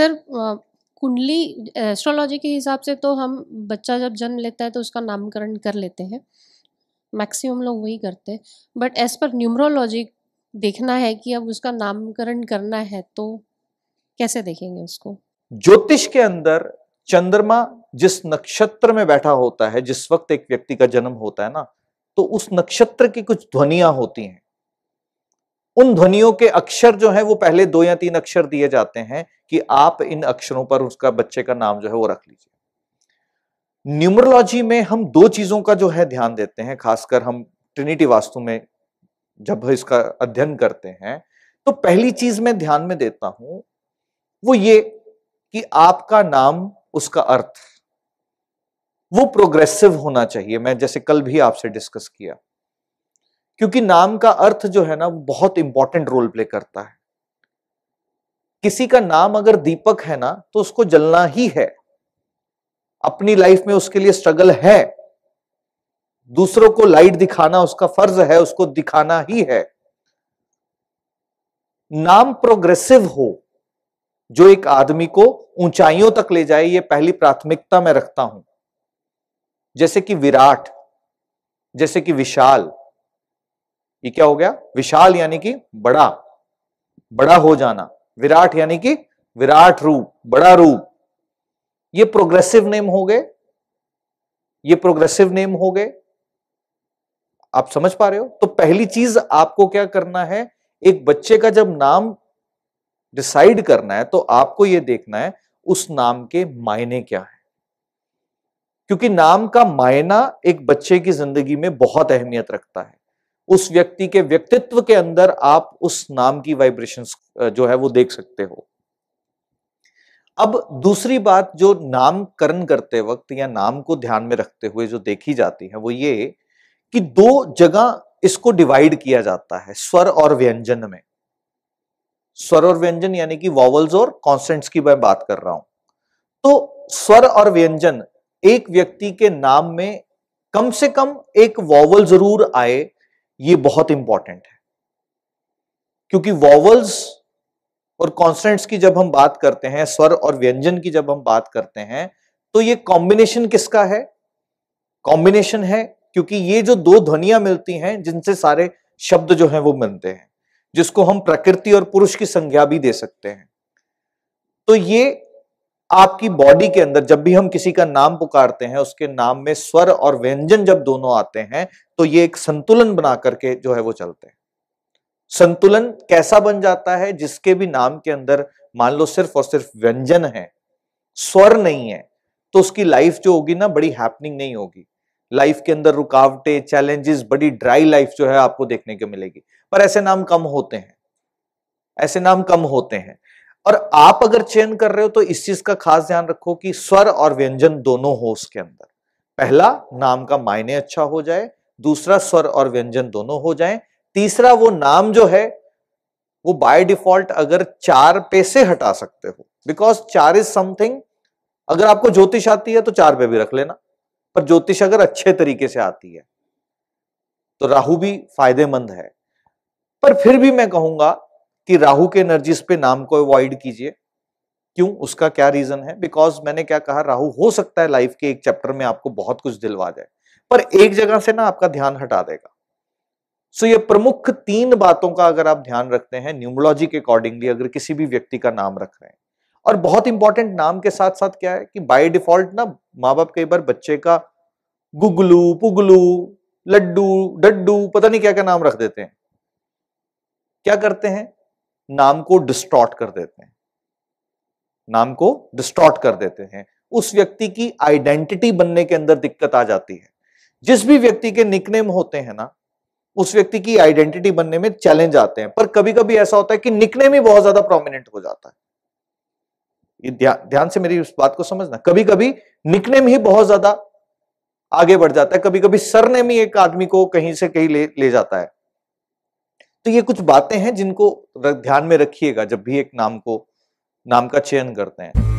Sir कुंडली astrology के हिसाब से तो हम बच्चा जब जन्म लेता है तो उसका नामकरण कर लेते हैं। मैक्सिमम लोग वही करते हैं। बट एज पर न्यूमरोलॉजी देखना है कि अब उसका नामकरण करना है तो कैसे देखेंगे उसको? ज्योतिष के अंदर चंद्रमा जिस नक्षत्र में बैठा होता है, जिस वक्त एक व्यक्ति का जन्म होता है ना तो उस नक्षत्र की कुछ ध्वनियाँ होती हैं। उन ध्वनियों के अक्षर जो है वो पहले दो या तीन अक्षर दिए जाते हैं कि आप इन अक्षरों पर उसका बच्चे का नाम जो है वो रख लीजिए। न्यूमरोलॉजी में हम दो चीज़ों का जो है ध्यान देते हैं, खासकर हम ट्रिनिटी वास्तु में जब इसका अध्ययन करते हैं तो पहली चीज़ मैं ध्यान में देता हूँ, वो ये कि आपका नाम, उसका अर्थ, वो प्रोग्रेसिव होना चाहिए। मैं जैसे कल भी आपसे डिस्कस किया। क्योंकि नाम का अर्थ जो है ना, वो बहुत इंपॉर्टेंट रोल प्ले करता है। किसी का नाम अगर दीपक है ना तो उसको जलना ही है। अपनी लाइफ में उसके लिए स्ट्रगल है। दूसरों को लाइट दिखाना, उसका फ़र्ज़ है, उसको दिखाना ही है। नाम प्रोग्रेसिव हो, जो एक आदमी को ऊंचाइयों तक ले जाए, ये पहली प्राथमिकता मैं रखता हूँ। जैसे कि विराट, जैसे कि विशाल ये क्या हो गया? विशाल यानी कि बड़ा बड़ा हो जाना। विराट यानी कि विराट रूप, बड़ा रूप। ये प्रोग्रेसिव नेम हो गए। ये प्रोग्रेसिव नेम हो गए। आप समझ पा रहे हो? तो पहली चीज़ आपको क्या करना है? एक बच्चे का जब नाम डिसाइड करना है तो आपको यह देखना है, उस नाम के मायने क्या है। क्योंकि नाम का मायना एक बच्चे की ज़िंदगी में बहुत अहमियत रखता है। उस व्यक्ति के व्यक्तित्व के अंदर आप उस नाम की वाइब्रेशन जो है वो देख सकते हो। अब दूसरी बात जो नामकरण करते वक्त या नाम को ध्यान में रखते हुए जो देखी जाती है वो ये कि दो जगह इसको डिवाइड किया जाता है, स्वर और व्यंजन में। स्वर और व्यंजन यानी कि वॉवल्स और कॉन्स्टेंट्स की मैं बात कर रहा हूँ। तो स्वर और व्यंजन एक व्यक्ति के नाम में कम से कम एक वॉवल ज़रूर आए ये बहुत इंपॉर्टेंट है। क्योंकि वॉवल्स और कॉन्स्टेंट्स की जब हम बात करते हैं, स्वर और व्यंजन की जब हम बात करते हैं तो ये कॉम्बिनेशन किसका है? कॉम्बिनेशन है क्योंकि ये जो दो ध्वनियाँ मिलती हैं, जिनसे सारे शब्द जो हैं वो बनते हैं, जिसको हम प्रकृति और पुरुष की संज्ञा भी दे सकते हैं। तो ये आपकी बॉडी के अंदर जब भी हम किसी का नाम पुकारते हैं, उसके नाम में स्वर और व्यंजन जब दोनों आते हैं तो ये एक संतुलन बना करके जो है वो चलते हैं। संतुलन कैसा बन जाता है? जिसके भी नाम के अंदर मान लो सिर्फ़ और सिर्फ़ व्यंजन है, स्वर नहीं है तो उसकी लाइफ जो होगी ना, बड़ी हैपनिंग नहीं होगी। लाइफ के अंदर रुकावटें चैलेंजेस बड़ी ड्राई लाइफ जो है आपको देखने को मिलेगी। पर ऐसे नाम कम होते हैं, ऐसे नाम कम होते हैं। और आप अगर चयन कर रहे हो तो इस चीज़ का खास ध्यान रखो कि स्वर और व्यंजन दोनों हो उसके अंदर। पहला, नाम का मायने अच्छा हो जाए। दूसरा, स्वर और व्यंजन दोनों हो जाए। तीसरा, वो नाम जो है, वो बाय डिफ़ॉल्ट अगर चार पे से हटा सकते हो। बिकॉज़ चार इज़ समथिंग अगर आपको ज्योतिष आती है तो चार पे भी रख लेना। पर ज्योतिष अगर अच्छे तरीके से आती है तो राहु भी फ़ायदेमंद है। पर फिर भी मैं कहूँगा कि राहु के एनर्जीज पे नाम को अवॉइड कीजिए। क्यों? उसका क्या रीजन है? बिकॉज़ मैंने क्या कहा? राहु हो सकता है लाइफ के एक चैप्टर में आपको बहुत कुछ दिलवा जाए। पर एक जगह से ना आपका ध्यान हटा देगा। सो ये प्रमुख तीन बातों का अगर आप ध्यान रखते हैं न्यूमोलॉजी के अकॉर्डिंगली अगर किसी भी व्यक्ति का नाम रख रहे हैं। और बहुत इंपॉर्टेंट नाम के साथ साथ क्या है कि बाय डिफ़ॉल्ट ना माँ बाप कई बार बच्चे का गुगलू, पुगलू, लड्डू, डड्डू, पता नहीं क्या क्या नाम रख देते हैं। क्या करते हैं? नाम को डिस्टॉर्ट कर देते हैं। नाम को डिस्टॉर्ट कर देते हैं। उस व्यक्ति की आइडेंटिटी बनने के अंदर दिक्कत आ जाती है। जिस भी व्यक्ति के निकनेम होते हैं ना, उस व्यक्ति की आइडेंटिटी बनने में चैलेंज आते हैं। पर कभी कभी ऐसा होता है कि निकनेम ही बहुत ज़्यादा प्रोमिनेंट हो जाता है। ये ध्यान ध्यान से मेरी उस बात को समझना। कभी कभी निकनेम ही बहुत ज़्यादा आगे बढ़ जाता है। कभी कभी सरनेम ही एक आदमी को कहीं से कहीं ले ले जाता है। तो ये कुछ बातें हैं जिनको ध्यान में रखिएगा जब भी एक नाम को, नाम का चयन करते हैं।